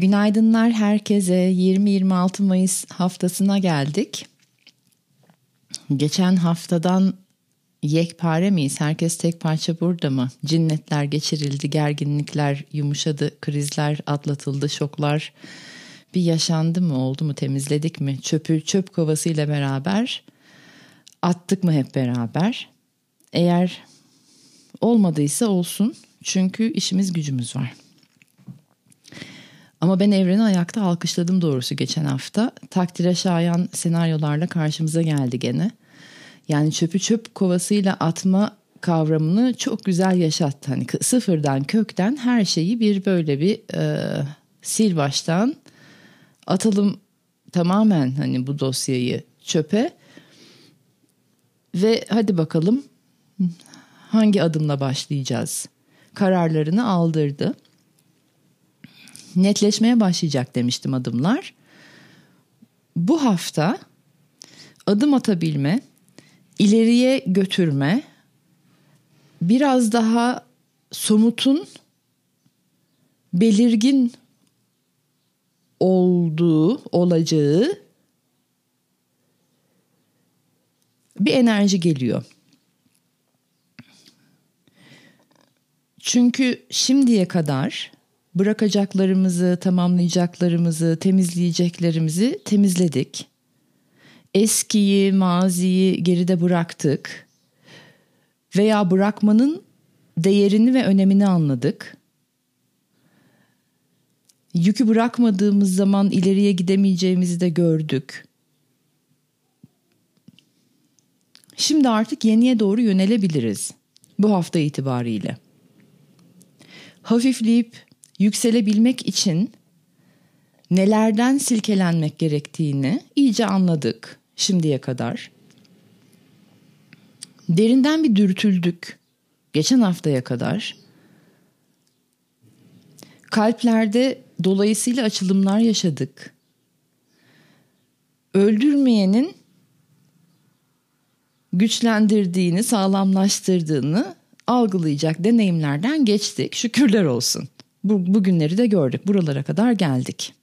Günaydınlar herkese. 20-26 Mayıs haftasına geldik. Geçen haftadan yekpare miyiz? Herkes tek parça burada mı? Cinnetler geçirildi, gerginlikler yumuşadı, krizler atlatıldı, şoklar bir yaşandı mı, oldu mu, temizledik mi? Çöpü çöp kovasıyla beraber attık mı hep beraber? Eğer olmadıysa olsun çünkü işimiz gücümüz var. Ama ben evreni ayakta alkışladım doğrusu geçen hafta. Takdire şayan senaryolarla karşımıza geldi gene. Yani çöpü çöp kovasıyla atma kavramını çok güzel yaşattı. Hani sıfırdan kökten her şeyi bir böyle bir e, sil baştan atalım tamamen hani bu dosyayı çöpe ve hadi bakalım hangi adımla başlayacağız kararlarını aldırdı netleşmeye başlayacak demiştim adımlar. Bu hafta adım atabilme, ileriye götürme, biraz daha somutun belirgin olduğu, olacağı bir enerji geliyor. Çünkü şimdiye kadar bırakacaklarımızı, tamamlayacaklarımızı, temizleyeceklerimizi temizledik. Eskiyi, maziyi geride bıraktık veya bırakmanın değerini ve önemini anladık. Yükü bırakmadığımız zaman ileriye gidemeyeceğimizi de gördük. Şimdi artık yeniye doğru yönelebiliriz bu hafta itibariyle. Hafifleyip yükselebilmek için nelerden silkelenmek gerektiğini iyice anladık şimdiye kadar. Derinden bir dürtüldük geçen haftaya kadar. Kalplerde dolayısıyla açılımlar yaşadık. Öldürmeyenin güçlendirdiğini, sağlamlaştırdığını algılayacak deneyimlerden geçtik. Şükürler olsun. Bu, bugünleri de gördük. Buralara kadar geldik.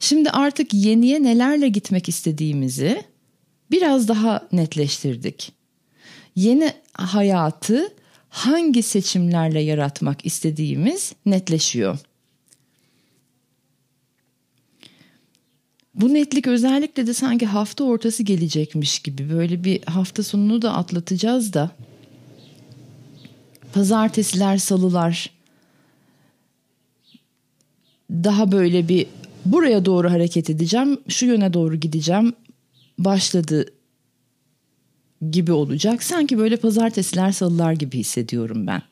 Şimdi artık yeniye nelerle gitmek istediğimizi biraz daha netleştirdik. Yeni hayatı hangi seçimlerle yaratmak istediğimiz netleşiyor. Bu netlik özellikle de sanki hafta ortası gelecekmiş gibi böyle bir hafta sonunu da atlatacağız da pazartesiler, salılar daha böyle bir buraya doğru hareket edeceğim, şu yöne doğru gideceğim başladı gibi olacak. Sanki böyle pazartesiler, salılar gibi hissediyorum ben.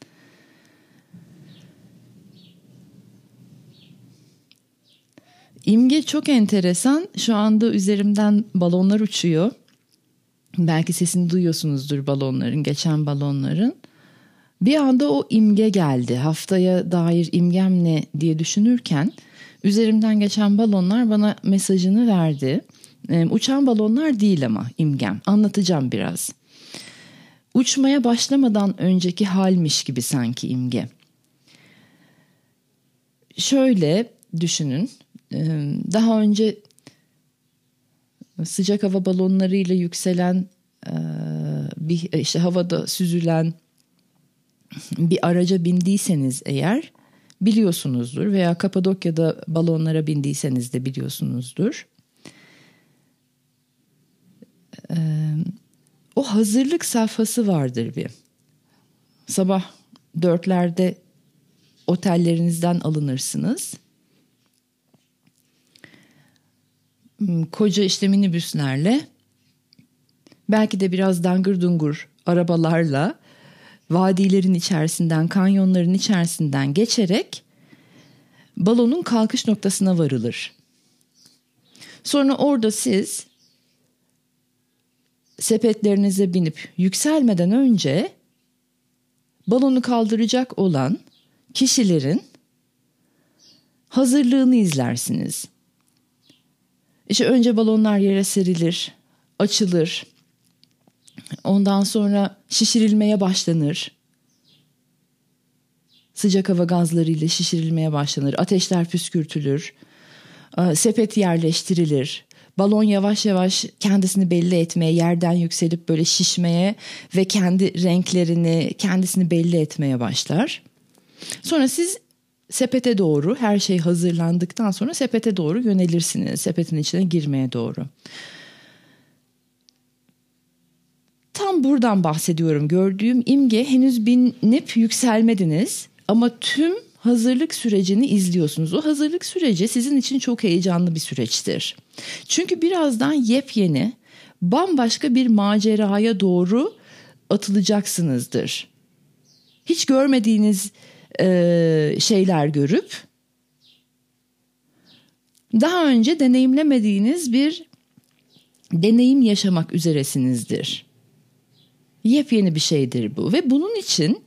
İmge çok enteresan. Şu anda üzerimden balonlar uçuyor. Belki sesini duyuyorsunuzdur balonların, geçen balonların. Bir anda o imge geldi. Haftaya dair imgem ne diye düşünürken üzerimden geçen balonlar bana mesajını verdi. Ee, uçan balonlar değil ama imgem. Anlatacağım biraz. Uçmaya başlamadan önceki halmiş gibi sanki imge. Şöyle düşünün. Ee, daha önce sıcak hava balonlarıyla yükselen e, bir işte havada süzülen bir araca bindiyseniz eğer biliyorsunuzdur veya Kapadokya'da balonlara bindiyseniz de biliyorsunuzdur. e, o hazırlık safhası vardır bir. Sabah dörtlerde otellerinizden alınırsınız. Hmm, koca işte minibüslerle belki de biraz dangır dungur arabalarla vadilerin içerisinden, kanyonların içerisinden geçerek balonun kalkış noktasına varılır. Sonra orada siz sepetlerinize binip yükselmeden önce balonu kaldıracak olan kişilerin hazırlığını izlersiniz. İşte önce balonlar yere serilir, açılır. Ondan sonra şişirilmeye başlanır. Sıcak hava gazlarıyla şişirilmeye başlanır. Ateşler püskürtülür. Sepet yerleştirilir. Balon yavaş yavaş kendisini belli etmeye, yerden yükselip böyle şişmeye ve kendi renklerini, kendisini belli etmeye başlar. Sonra siz sepete doğru her şey hazırlandıktan sonra sepete doğru yönelirsiniz. Sepetin içine girmeye doğru. Tam buradan bahsediyorum. Gördüğüm imge henüz binip yükselmediniz ama tüm hazırlık sürecini izliyorsunuz. O hazırlık süreci sizin için çok heyecanlı bir süreçtir. Çünkü birazdan yepyeni, bambaşka bir maceraya doğru atılacaksınızdır. Hiç görmediğiniz e, şeyler görüp daha önce deneyimlemediğiniz bir deneyim yaşamak üzeresinizdir. Yepyeni bir şeydir bu ve bunun için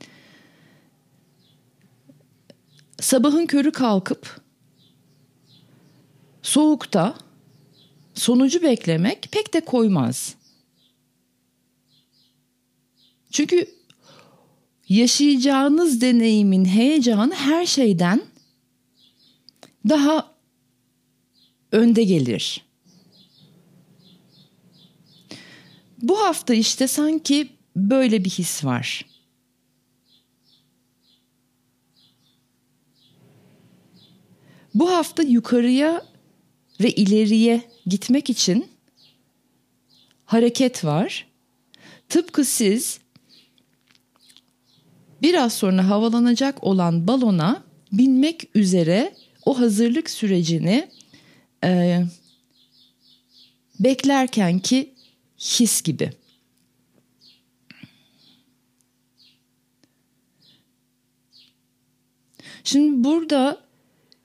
sabahın körü kalkıp soğukta sonucu beklemek pek de koymaz. Çünkü yaşayacağınız deneyimin heyecanı her şeyden daha önde gelir. Bu hafta işte sanki böyle bir his var. Bu hafta yukarıya ve ileriye gitmek için hareket var. Tıpkı siz biraz sonra havalanacak olan balona binmek üzere o hazırlık sürecini e, beklerken ki his gibi. Şimdi burada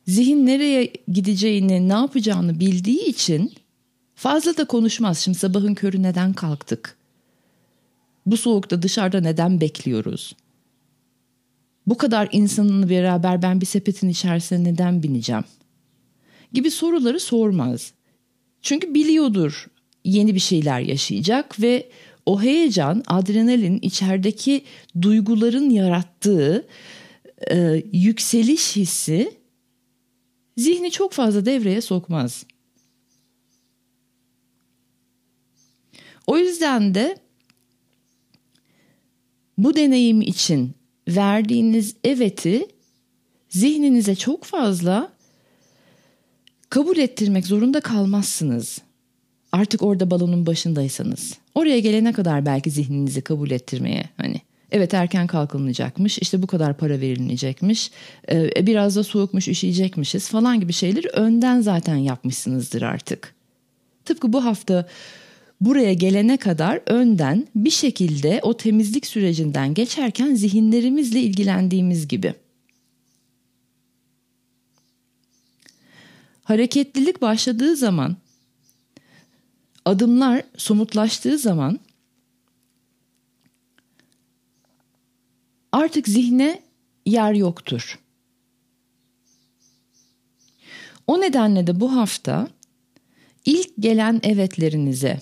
zihin nereye gideceğini, ne yapacağını bildiği için fazla da konuşmaz. Şimdi sabahın körü neden kalktık? Bu soğukta dışarıda neden bekliyoruz? Bu kadar insanınla beraber ben bir sepetin içerisine neden bineceğim? Gibi soruları sormaz. Çünkü biliyordur yeni bir şeyler yaşayacak ve o heyecan, adrenalin içerideki duyguların yarattığı e, yükseliş hissi zihni çok fazla devreye sokmaz. O yüzden de bu deneyim için verdiğiniz eveti zihninize çok fazla kabul ettirmek zorunda kalmazsınız. Artık orada balonun başındaysanız. Oraya gelene kadar belki zihninizi kabul ettirmeye hani Evet erken kalkılmayacakmış işte bu kadar para verilecekmiş e, biraz da soğukmuş üşüyecekmişiz falan gibi şeyleri önden zaten yapmışsınızdır artık. Tıpkı bu hafta buraya gelene kadar önden bir şekilde o temizlik sürecinden geçerken zihinlerimizle ilgilendiğimiz gibi. Hareketlilik başladığı zaman, adımlar somutlaştığı zaman artık zihne yer yoktur. O nedenle de bu hafta ilk gelen evetlerinize,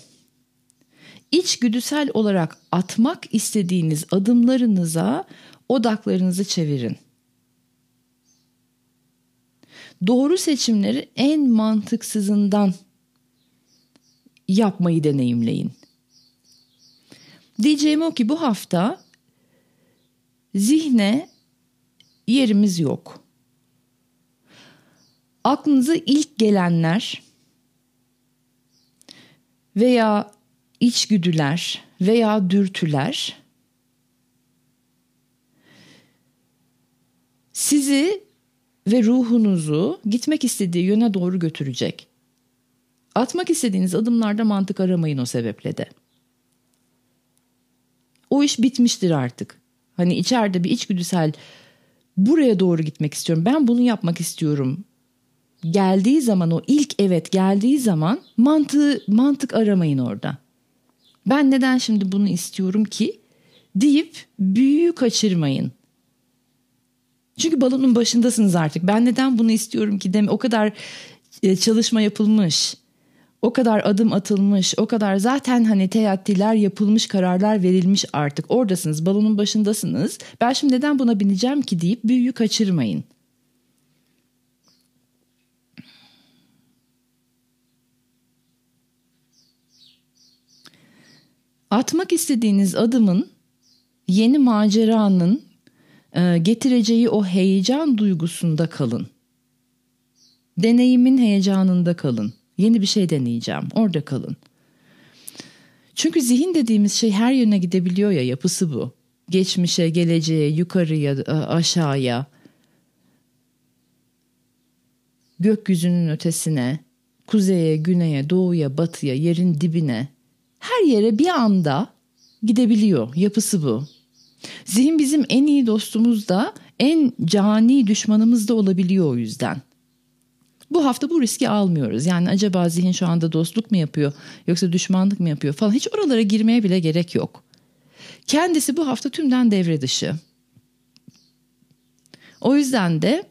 içgüdüsel olarak atmak istediğiniz adımlarınıza odaklarınızı çevirin. Doğru seçimleri en mantıksızından yapmayı deneyimleyin. Diyeceğim o ki bu hafta zihne yerimiz yok. Aklınıza ilk gelenler veya içgüdüler veya dürtüler sizi ve ruhunuzu gitmek istediği yöne doğru götürecek. Atmak istediğiniz adımlarda mantık aramayın o sebeple de. O iş bitmiştir artık. Hani içeride bir içgüdüsel buraya doğru gitmek istiyorum. Ben bunu yapmak istiyorum. Geldiği zaman o ilk evet geldiği zaman mantığı mantık aramayın orada. Ben neden şimdi bunu istiyorum ki deyip büyüyü kaçırmayın. Çünkü balonun başındasınız artık. Ben neden bunu istiyorum ki deme o kadar e, çalışma yapılmış. O kadar adım atılmış, o kadar zaten hani teatiler yapılmış, kararlar verilmiş artık. Oradasınız, balonun başındasınız. Ben şimdi neden buna bineceğim ki deyip büyüyü kaçırmayın. Atmak istediğiniz adımın yeni maceranın e, getireceği o heyecan duygusunda kalın. Deneyimin heyecanında kalın. Yeni bir şey deneyeceğim. Orada kalın. Çünkü zihin dediğimiz şey her yöne gidebiliyor ya yapısı bu. Geçmişe, geleceğe, yukarıya, aşağıya. Gökyüzünün ötesine, kuzeye, güneye, doğuya, batıya, yerin dibine. Her yere bir anda gidebiliyor. Yapısı bu. Zihin bizim en iyi dostumuz da en cani düşmanımız da olabiliyor o yüzden. Bu hafta bu riski almıyoruz. Yani acaba zihin şu anda dostluk mu yapıyor yoksa düşmanlık mı yapıyor falan hiç oralara girmeye bile gerek yok. Kendisi bu hafta tümden devre dışı. O yüzden de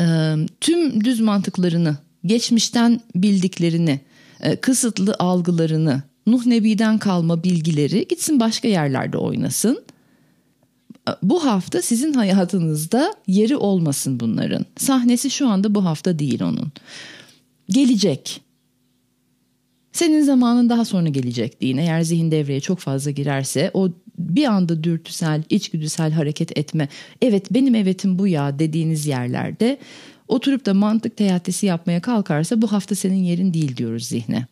e, tüm düz mantıklarını, geçmişten bildiklerini, e, kısıtlı algılarını, Nuh Nebi'den kalma bilgileri gitsin başka yerlerde oynasın. Bu hafta sizin hayatınızda yeri olmasın bunların. Sahnesi şu anda bu hafta değil onun. Gelecek. Senin zamanın daha sonra gelecek deyin. Eğer zihin devreye çok fazla girerse o bir anda dürtüsel, içgüdüsel hareket etme. Evet benim evetim bu ya dediğiniz yerlerde oturup da mantık teatisi yapmaya kalkarsa bu hafta senin yerin değil diyoruz zihne.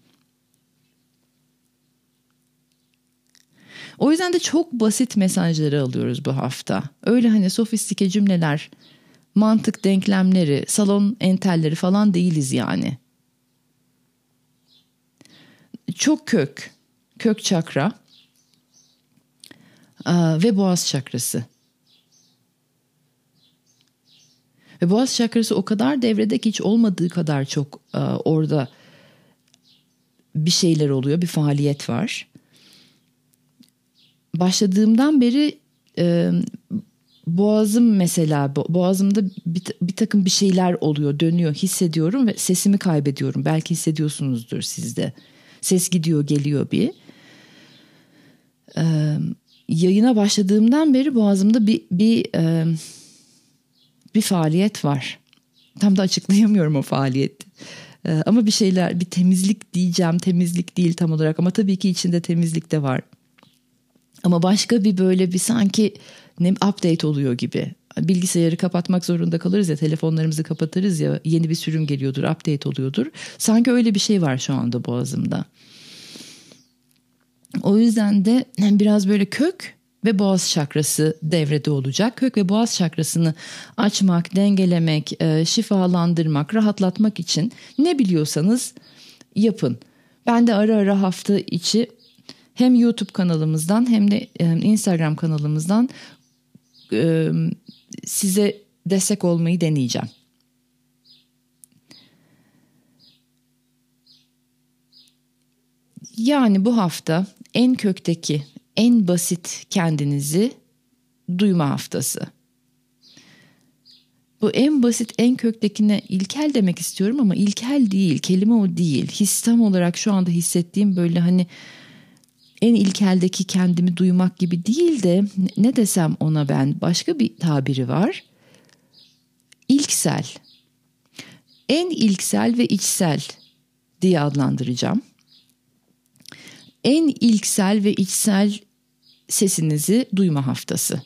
O yüzden de çok basit mesajları alıyoruz bu hafta. Öyle hani sofistike cümleler, mantık denklemleri, salon entelleri falan değiliz yani. Çok kök, kök çakra ve boğaz çakrası. Ve boğaz çakrası o kadar devrede ki hiç olmadığı kadar çok orada bir şeyler oluyor, bir faaliyet var başladığımdan beri e, boğazım mesela boğazımda bir, bir takım bir şeyler oluyor dönüyor hissediyorum ve sesimi kaybediyorum. Belki hissediyorsunuzdur sizde ses gidiyor geliyor bir. Ee, yayına başladığımdan beri boğazımda bir bir e, bir faaliyet var. Tam da açıklayamıyorum o faaliyeti. Ee, ama bir şeyler bir temizlik diyeceğim temizlik değil tam olarak ama tabii ki içinde temizlik de var ama başka bir böyle bir sanki ne update oluyor gibi. Bilgisayarı kapatmak zorunda kalırız ya telefonlarımızı kapatırız ya yeni bir sürüm geliyordur update oluyordur. Sanki öyle bir şey var şu anda boğazımda. O yüzden de biraz böyle kök ve boğaz çakrası devrede olacak. Kök ve boğaz çakrasını açmak, dengelemek, e, şifalandırmak, rahatlatmak için ne biliyorsanız yapın. Ben de ara ara hafta içi hem YouTube kanalımızdan hem de e, Instagram kanalımızdan e, size destek olmayı deneyeceğim. Yani bu hafta en kökteki, en basit kendinizi duyma haftası. Bu en basit, en köktekine ilkel demek istiyorum ama ilkel değil, kelime o değil. Histem olarak şu anda hissettiğim böyle hani en ilkeldeki kendimi duymak gibi değil de ne desem ona ben başka bir tabiri var. İlksel. En ilksel ve içsel diye adlandıracağım. En ilksel ve içsel sesinizi duyma haftası.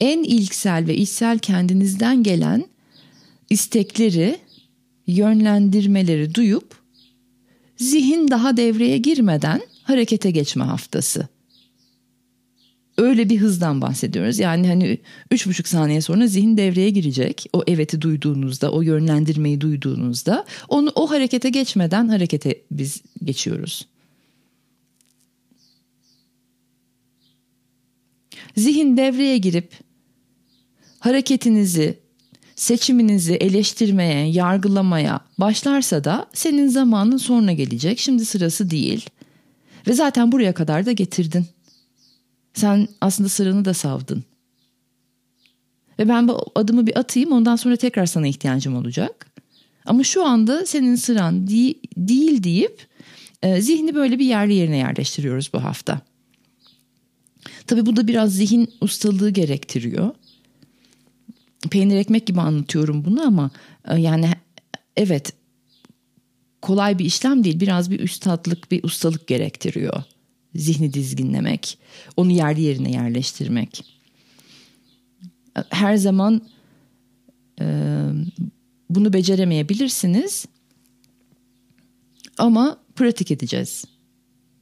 En ilksel ve içsel kendinizden gelen istekleri, yönlendirmeleri duyup zihin daha devreye girmeden harekete geçme haftası. Öyle bir hızdan bahsediyoruz. Yani hani üç buçuk saniye sonra zihin devreye girecek. O eveti duyduğunuzda, o yönlendirmeyi duyduğunuzda onu o harekete geçmeden harekete biz geçiyoruz. Zihin devreye girip hareketinizi, seçiminizi eleştirmeye, yargılamaya başlarsa da senin zamanın sonra gelecek. Şimdi sırası değil. Ve zaten buraya kadar da getirdin. Sen aslında sıranı da savdın. Ve ben bu adımı bir atayım ondan sonra tekrar sana ihtiyacım olacak. Ama şu anda senin sıran değil, değil deyip e, zihni böyle bir yerli yerine yerleştiriyoruz bu hafta. Tabii bu da biraz zihin ustalığı gerektiriyor. Peynir ekmek gibi anlatıyorum bunu ama e, yani evet kolay bir işlem değil. Biraz bir üstadlık, bir ustalık gerektiriyor. Zihni dizginlemek, onu yerli yerine yerleştirmek. Her zaman e, bunu beceremeyebilirsiniz. Ama pratik edeceğiz.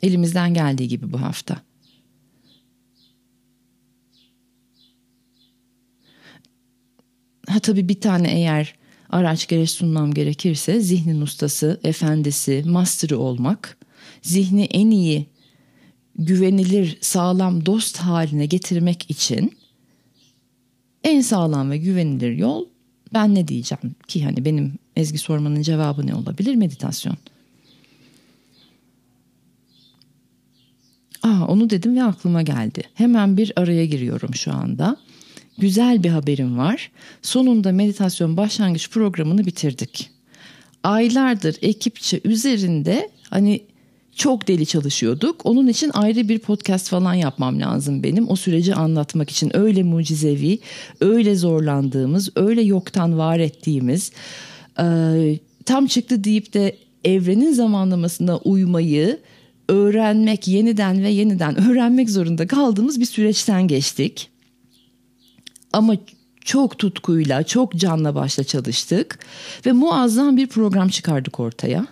Elimizden geldiği gibi bu hafta. Ha tabii bir tane eğer araç gereç sunmam gerekirse zihnin ustası, efendisi, master'ı olmak, zihni en iyi, güvenilir, sağlam dost haline getirmek için en sağlam ve güvenilir yol ben ne diyeceğim ki hani benim Ezgi sormanın cevabı ne olabilir? Meditasyon. Aa, onu dedim ve aklıma geldi. Hemen bir araya giriyorum şu anda güzel bir haberim var. Sonunda meditasyon başlangıç programını bitirdik. Aylardır ekipçe üzerinde hani çok deli çalışıyorduk. Onun için ayrı bir podcast falan yapmam lazım benim. O süreci anlatmak için öyle mucizevi, öyle zorlandığımız, öyle yoktan var ettiğimiz, tam çıktı deyip de evrenin zamanlamasına uymayı öğrenmek, yeniden ve yeniden öğrenmek zorunda kaldığımız bir süreçten geçtik. Ama çok tutkuyla, çok canla başla çalıştık ve muazzam bir program çıkardık ortaya.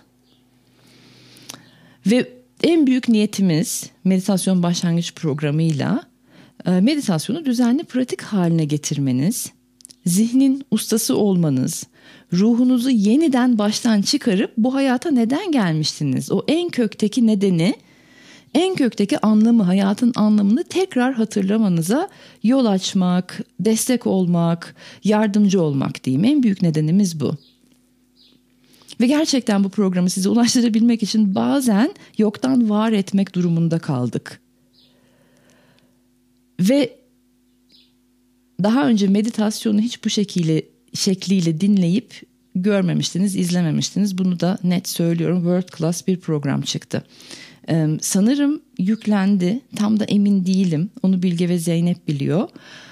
Ve en büyük niyetimiz meditasyon başlangıç programıyla e, meditasyonu düzenli pratik haline getirmeniz, zihnin ustası olmanız, ruhunuzu yeniden baştan çıkarıp bu hayata neden gelmiştiniz? O en kökteki nedeni en kökteki anlamı, hayatın anlamını tekrar hatırlamanıza yol açmak, destek olmak, yardımcı olmak diyeyim. En büyük nedenimiz bu. Ve gerçekten bu programı size ulaştırabilmek için bazen yoktan var etmek durumunda kaldık. Ve daha önce meditasyonu hiç bu şekilde şekliyle dinleyip görmemiştiniz, izlememiştiniz. Bunu da net söylüyorum. World class bir program çıktı. Ee, sanırım yüklendi. Tam da emin değilim. Onu Bilge ve Zeynep biliyor.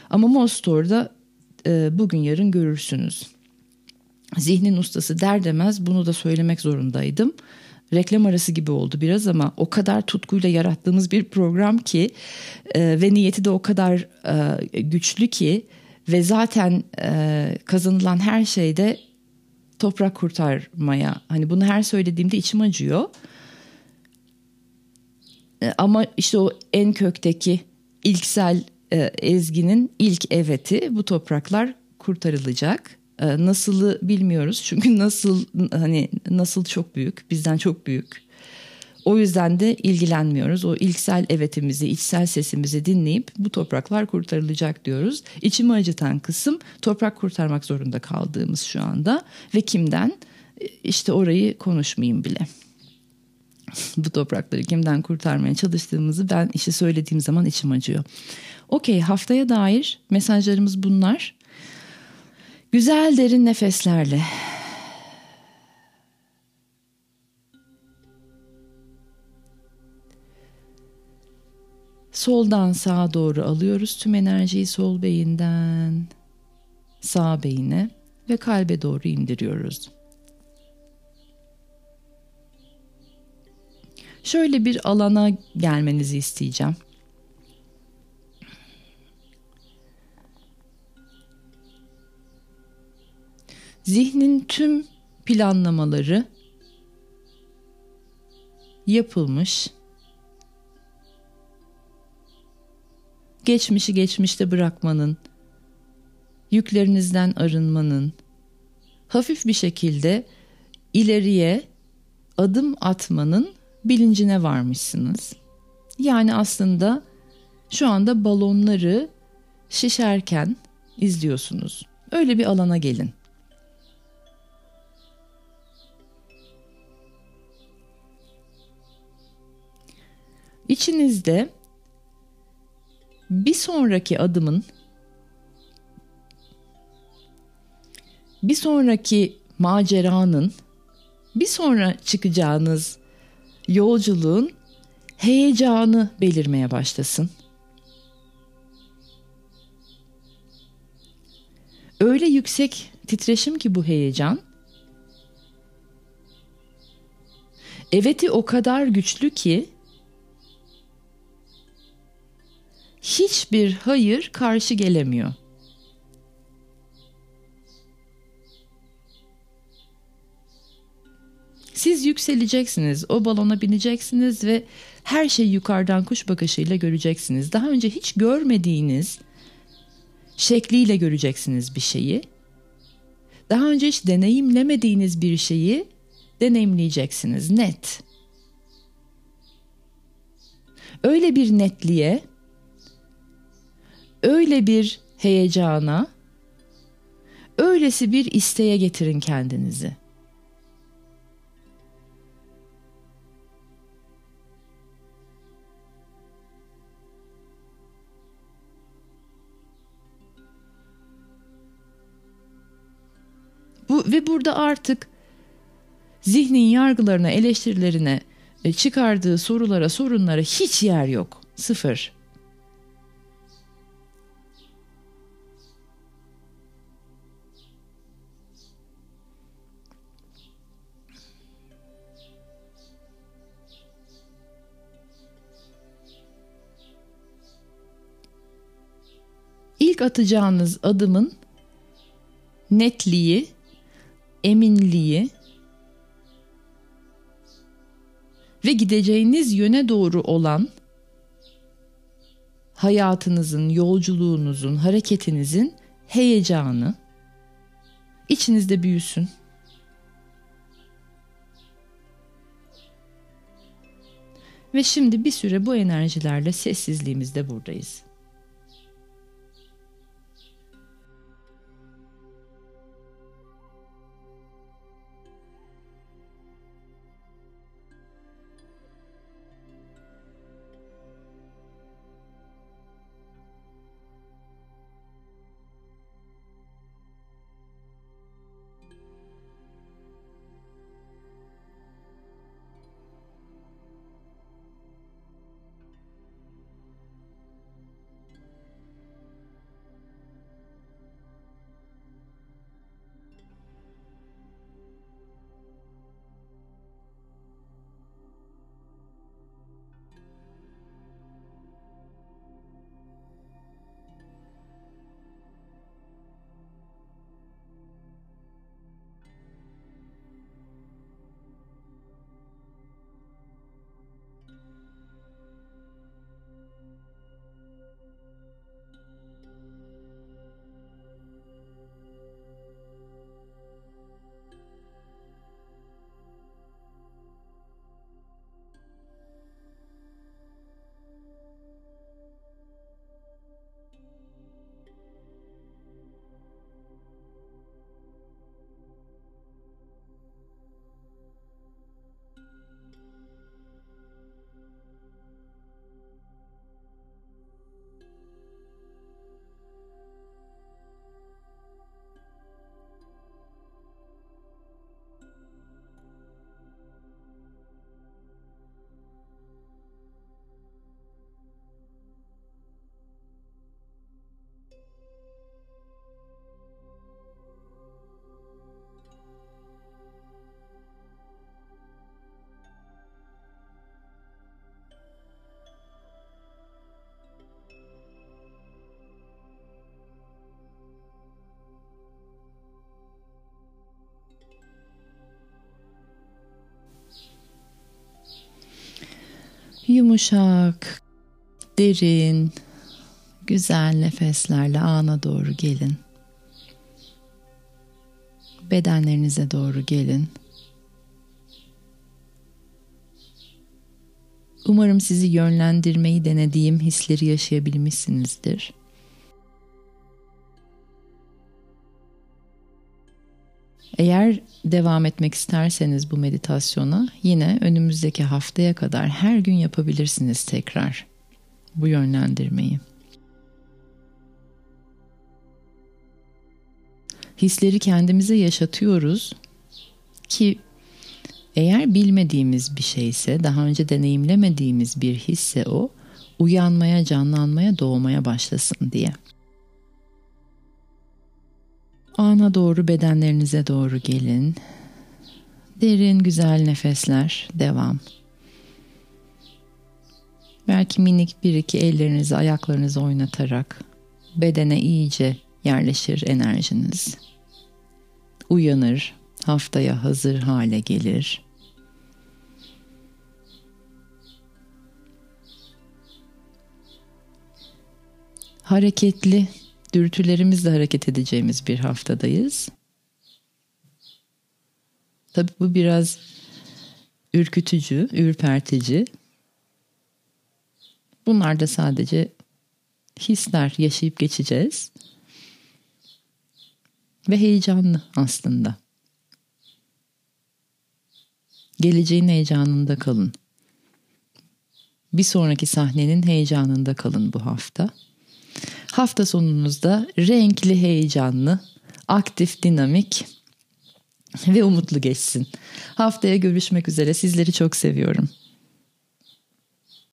Ama Mostore'da e, bugün yarın görürsünüz. Zihnin ustası der demez bunu da söylemek zorundaydım. Reklam arası gibi oldu biraz ama o kadar tutkuyla yarattığımız bir program ki e, ve niyeti de o kadar e, güçlü ki ve zaten e, kazanılan her şeyde toprak kurtarmaya hani bunu her söylediğimde içim acıyor. E, ama işte o en kökteki ilksel e, ezginin ilk eveti bu topraklar kurtarılacak. E, nasılı bilmiyoruz çünkü nasıl hani nasıl çok büyük bizden çok büyük. O yüzden de ilgilenmiyoruz. O ilksel evetimizi, içsel sesimizi dinleyip bu topraklar kurtarılacak diyoruz. İçimi acıtan kısım toprak kurtarmak zorunda kaldığımız şu anda ve kimden? İşte orayı konuşmayayım bile. Bu toprakları kimden kurtarmaya çalıştığımızı ben işi söylediğim zaman içim acıyor. Okey haftaya dair mesajlarımız bunlar. Güzel derin nefeslerle Soldan sağa doğru alıyoruz tüm enerjiyi sol beyinden sağ beyine ve kalbe doğru indiriyoruz. Şöyle bir alana gelmenizi isteyeceğim. Zihnin tüm planlamaları yapılmış. Geçmişi geçmişte bırakmanın, yüklerinizden arınmanın, hafif bir şekilde ileriye adım atmanın bilincine varmışsınız. Yani aslında şu anda balonları şişerken izliyorsunuz. Öyle bir alana gelin. İçinizde bir sonraki adımın bir sonraki maceranın bir sonra çıkacağınız yolculuğun heyecanı belirmeye başlasın. Öyle yüksek titreşim ki bu heyecan. Evet'i o kadar güçlü ki hiçbir hayır karşı gelemiyor. Siz yükseleceksiniz, o balona bineceksiniz ve her şeyi yukarıdan kuş bakışıyla göreceksiniz. Daha önce hiç görmediğiniz şekliyle göreceksiniz bir şeyi. Daha önce hiç deneyimlemediğiniz bir şeyi deneyimleyeceksiniz net. Öyle bir netliğe, öyle bir heyecana, öylesi bir isteğe getirin kendinizi. Ve burada artık zihnin yargılarına, eleştirilerine, e, çıkardığı sorulara, sorunlara hiç yer yok. Sıfır. İlk atacağınız adımın netliği, eminliği ve gideceğiniz yöne doğru olan hayatınızın, yolculuğunuzun, hareketinizin heyecanı içinizde büyüsün. Ve şimdi bir süre bu enerjilerle sessizliğimizde buradayız. Yumuşak, derin, güzel nefeslerle ana doğru gelin. Bedenlerinize doğru gelin. Umarım sizi yönlendirmeyi denediğim hisleri yaşayabilmişsinizdir. Eğer devam etmek isterseniz bu meditasyona yine önümüzdeki haftaya kadar her gün yapabilirsiniz tekrar bu yönlendirmeyi. Hisleri kendimize yaşatıyoruz ki eğer bilmediğimiz bir şeyse, daha önce deneyimlemediğimiz bir hisse o, uyanmaya, canlanmaya, doğmaya başlasın diye. Ana doğru bedenlerinize doğru gelin. Derin güzel nefesler devam. Belki minik bir iki ellerinizi ayaklarınızı oynatarak bedene iyice yerleşir enerjiniz. Uyanır, haftaya hazır hale gelir. Hareketli dürtülerimizle hareket edeceğimiz bir haftadayız. Tabi bu biraz ürkütücü, ürpertici. Bunlar da sadece hisler yaşayıp geçeceğiz. Ve heyecanlı aslında. Geleceğin heyecanında kalın. Bir sonraki sahnenin heyecanında kalın bu hafta. Hafta sonunuzda renkli, heyecanlı, aktif, dinamik ve umutlu geçsin. Haftaya görüşmek üzere. Sizleri çok seviyorum.